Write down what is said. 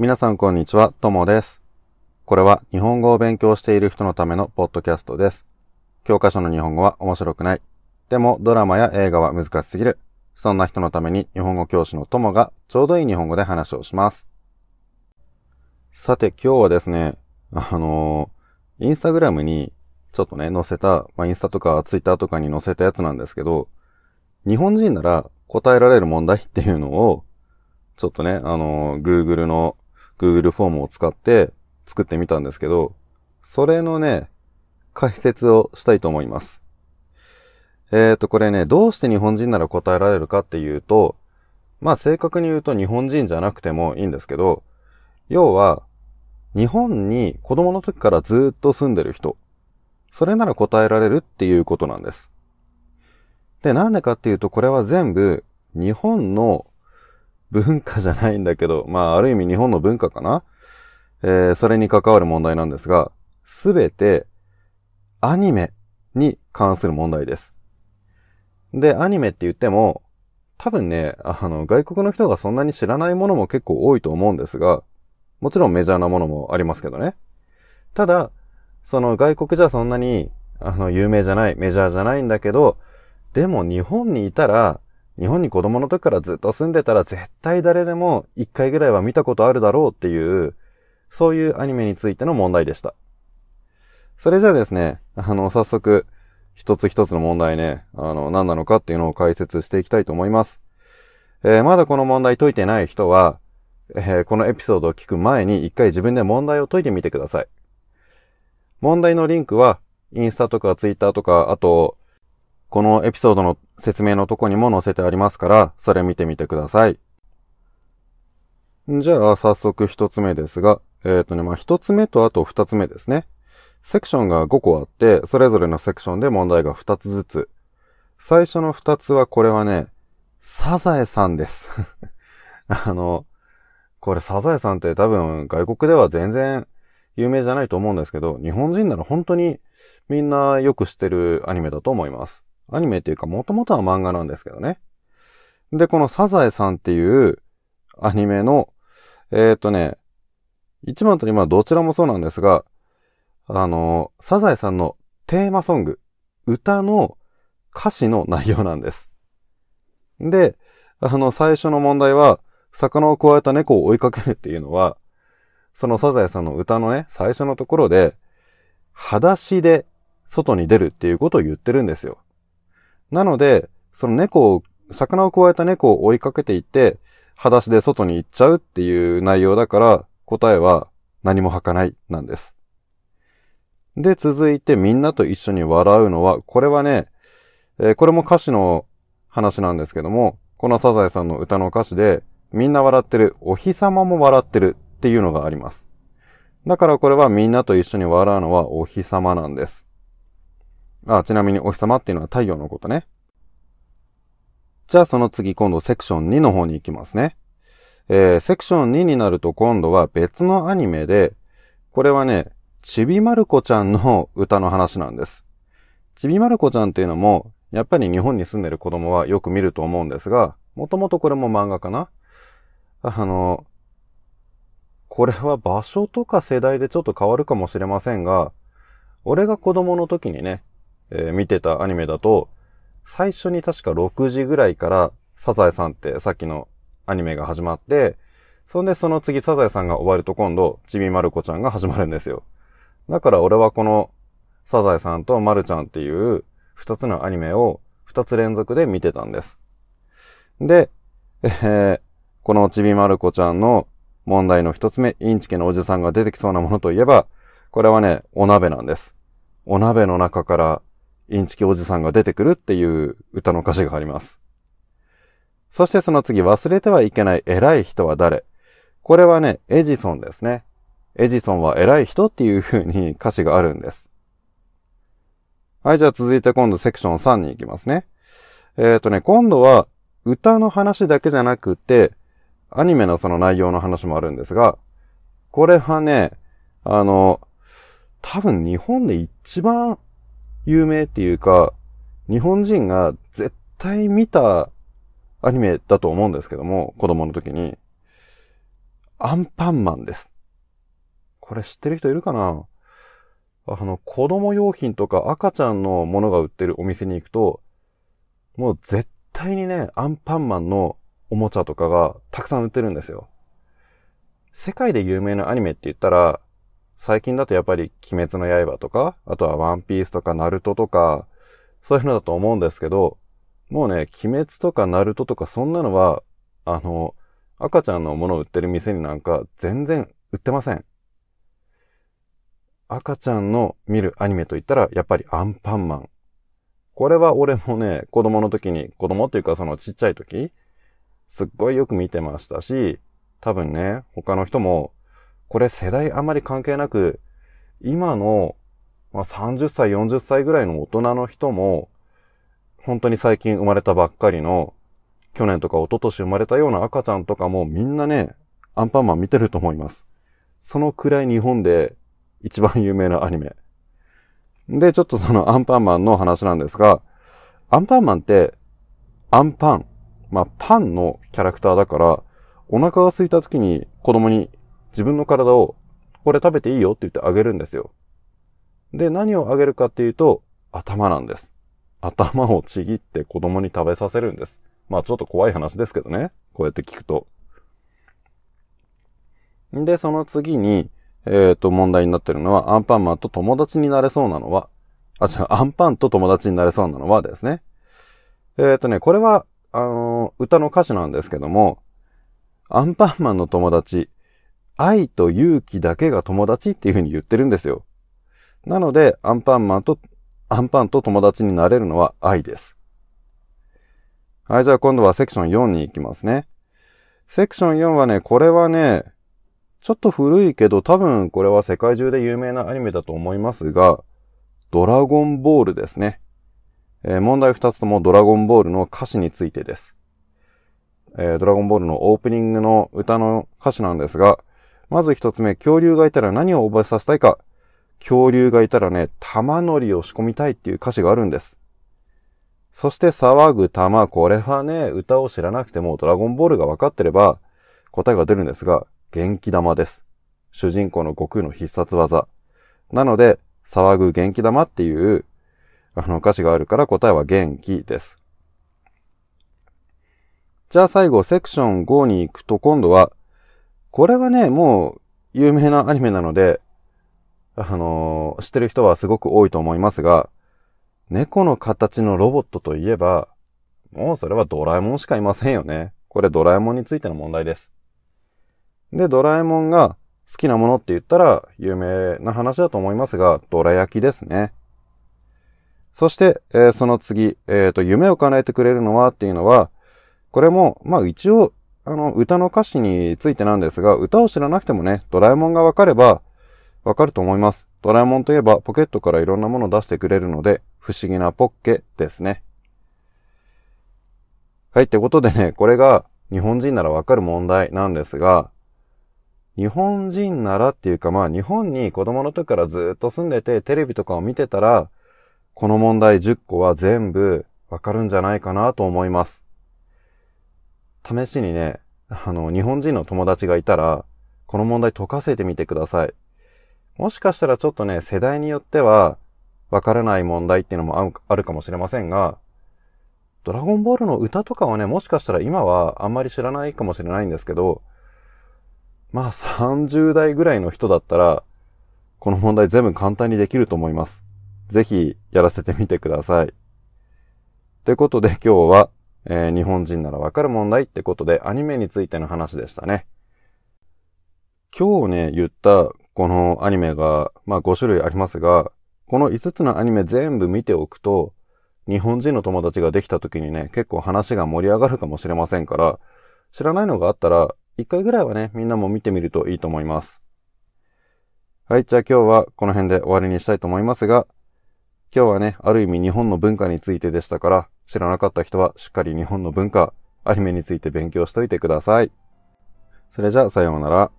皆さんこんにちは、ともです。これは日本語を勉強している人のためのポッドキャストです。教科書の日本語は面白くない。でもドラマや映画は難しすぎる。そんな人のために日本語教師のともがちょうどいい日本語で話をします。さて今日はですね、あのーインスタグラムにちょっとね、載せた、まあ、インスタとかツイッターとかに載せたやつなんですけど、日本人なら答えられる問題っていうのを、ちょっとね、あのー Google の Google フォームを使って作ってみたんですけど、それのね、解説をしたいと思います。えーと、これね、どうして日本人なら答えられるかっていうと、まあ正確に言うと日本人じゃなくてもいいんですけど、要は、日本に子供の時からずっと住んでる人、それなら答えられるっていうことなんです。で、なんでかっていうと、これは全部日本の文化じゃないんだけど、まあある意味日本の文化かな？えー、それに関わる問題なんですが、すべてアニメに関する問題です。で、アニメって言っても、多分ね、あの、外国の人がそんなに知らないものも結構多いと思うんですが、もちろんメジャーなものもありますけどね。ただ、その外国じゃそんなに、あの、有名じゃない、メジャーじゃないんだけど、でも日本にいたら、日本に子供の時からずっと住んでたら絶対誰でも一回ぐらいは見たことあるだろうっていう、そういうアニメについての問題でした。それじゃあですね、あの、早速、一つ一つの問題ね、あの、何なのかっていうのを解説していきたいと思います。えーまだこの問題解いてない人は、えーこのエピソードを聞く前に一回自分で問題を解いてみてください。問題のリンクは、インスタとかツイッターとか、あと、このエピソードの説明のとこにも載せてありますから、それ見てみてください。じゃあ、早速一つ目ですが、えっ、とね、まあ、一つ目とあと二つ目ですね。セクションが5個あって、それぞれのセクションで問題が2つずつ。最初の2つはこれはね、サザエさんです。あの、これサザエさんって多分外国では全然有名じゃないと思うんですけど、日本人なら本当にみんなよく知ってるアニメだと思います。アニメっていうかもともとは漫画なんですけどね。で、このサザエさんっていうアニメの、えっ、とね、1番と2番どちらもそうなんですが、あの、サザエさんのテーマソング、歌の歌詞の内容なんです。で、あの、最初の問題は、魚を加えた猫を追いかけるっていうのは、そのサザエさんの歌のね、最初のところで、裸足で外に出るっていうことを言ってるんですよ。なので、その猫を、魚を加えた猫を追いかけていって、裸足で外に行っちゃうっていう内容だから、答えは何も吐かないなんです。で、続いてみんなと一緒に笑うのは、これはね、えーこれも歌詞の話なんですけども、このサザエさんの歌の歌詞で、みんな笑ってる、お日様も笑ってるっていうのがあります。だからこれはみんなと一緒に笑うのはお日様なんです。あ、ちなみにお日様っていうのは太陽のことね。じゃあその次今度セクション2の方に行きますね。えーセクション2になると今度は別のアニメで、これはね、ちびまる子ちゃんの歌の話なんです。ちびまる子ちゃんっていうのも、やっぱり日本に住んでる子供はよく見ると思うんですが、もともとこれも漫画かな？あの、これは場所とか世代でちょっと変わるかもしれませんが、俺が子供の時にね、えー見てたアニメだと、最初に確か6時ぐらいからサザエさんってさっきのアニメが始まって、そんでその次サザエさんが終わると今度、ちびまる子ちゃんが始まるんですよ。だから俺はこのサザエさんとまるちゃんっていう二つのアニメを二つ連続で見てたんです。で、えーこのちびまる子ちゃんの問題の一つ目、インチケのおじさんが出てきそうなものといえば、これはね、お鍋なんです。お鍋の中からインチキおじさんが出てくるっていう歌の歌詞があります。そしてその次、忘れてはいけない偉い人は誰？これはね、エジソンですね。エジソンは偉い人っていう風に歌詞があるんです。はい、じゃあ続いて今度セクション3に行きますね。えっ、とね、今度は歌の話だけじゃなくて、アニメのその内容の話もあるんですが、これはね、あの、多分日本で一番有名っていうか、日本人が絶対見たアニメだと思うんですけども、子供の時に。アンパンマンです。これ知ってる人いるかな？あの、子供用品とか赤ちゃんのものが売ってるお店に行くと、もう絶対にね、アンパンマンのおもちゃとかがたくさん売ってるんですよ。世界で有名なアニメって言ったら、最近だとやっぱり鬼滅の刃とか、あとはワンピースとかナルトとか、そういうのだと思うんですけど、もうね、鬼滅とかナルトとかそんなのは、あの、赤ちゃんのものを売ってる店になんか全然売ってません。赤ちゃんの見るアニメと言ったら、やっぱりアンパンマン。これは俺もね、子供の時に、子供っていうかそのちっちゃい時、すっごいよく見てましたし、多分ね、他の人も、これ世代あまり関係なく、今の、まあ、30歳、40歳ぐらいの大人の人も、本当に最近生まれたばっかりの、去年とか一昨年生まれたような赤ちゃんとかもみんなね、アンパンマン見てると思います。そのくらい日本で一番有名なアニメ。で、ちょっとそのアンパンマンの話なんですが、アンパンマンって、アンパン、まあ、パンのキャラクターだから、お腹が空いた時に子供に自分の体を、これ食べていいよって言ってあげるんですよ。で、何をあげるかっていうと、頭なんです。頭をちぎって子供に食べさせるんです。まあちょっと怖い話ですけどね。こうやって聞くと。で、その次に、えっ、ー、と、問題になってるのは、アンパンマンと友達になれそうなのは、あ、違う、アンパンと友達になれそうなのはですね。えっ、ー、とね、これは、あのー、歌の歌詞なんですけども、アンパンマンの友達、愛と勇気だけが友達っていう風に言ってるんですよ。なので、アンパンマンと、アンパンと友達になれるのは愛です。はい、じゃあ今度はセクション4に行きますね。セクション4はね、これはね、ちょっと古いけど多分これは世界中で有名なアニメだと思いますが、ドラゴンボールですね。えー、問題2つともドラゴンボールの歌詞についてです。えー、ドラゴンボールのオープニングの歌の歌詞なんですが、まず1つ目、恐竜がいたら何を覚えさせたいか。恐竜がいたらね、玉乗りを仕込みたいっていう歌詞があるんです。そして騒ぐ玉、これはね、歌を知らなくてもドラゴンボールが分かってれば答えが出るんですが、元気玉です。主人公の悟空の必殺技。なので、騒ぐ元気玉っていう、あの歌詞があるから答えは元気です。じゃあ最後、セクション5に行くと今度は、これはね、もう有名なアニメなので、あのー、知ってる人はすごく多いと思いますが、猫の形のロボットといえば、もうそれはドラえもんしかいませんよね。これドラえもんについての問題です。で、ドラえもんが好きなものって言ったら有名な話だと思いますが、ドラ焼きですね。そして、えー、その次、えっ、ー、と、夢を叶えてくれるのはっていうのは、これも、まあ一応、あの、歌の歌詞についてなんですが、歌を知らなくてもね、ドラえもんがわかれば、わかると思います。ドラえもんといえば、ポケットからいろんなものを出してくれるので、不思議なポッケですね。はい、ってことでね、これが日本人ならわかる問題なんですが、日本人ならっていうかまあ日本に子供の時からずっと住んでてテレビとかを見てたら、この問題10個は全部わかるんじゃないかなと思います。試しにね、あの、日本人の友達がいたら、この問題解かせてみてください。もしかしたらちょっとね、世代によっては、わからない問題っていうのもあるかもしれませんが、ドラゴンボールの歌とかはね、もしかしたら今はあんまり知らないかもしれないんですけど、まあ30代ぐらいの人だったら、この問題全部簡単にできると思います。ぜひやらせてみてください。ってことで今日は、えー、日本人ならわかる問題ってことでアニメについての話でしたね。今日ね、言ったこのアニメが、まあ5種類ありますが、この5つのアニメ全部見ておくと、日本人の友達ができた時にね、結構話が盛り上がるかもしれませんから、知らないのがあったら、一回ぐらいはね、みんなも見てみるといいと思います。はい、じゃあ今日はこの辺で終わりにしたいと思いますが、今日はね、ある意味日本の文化についてでしたから、知らなかった人はしっかり日本の文化、アニメについて勉強しといてください。それじゃあさようなら。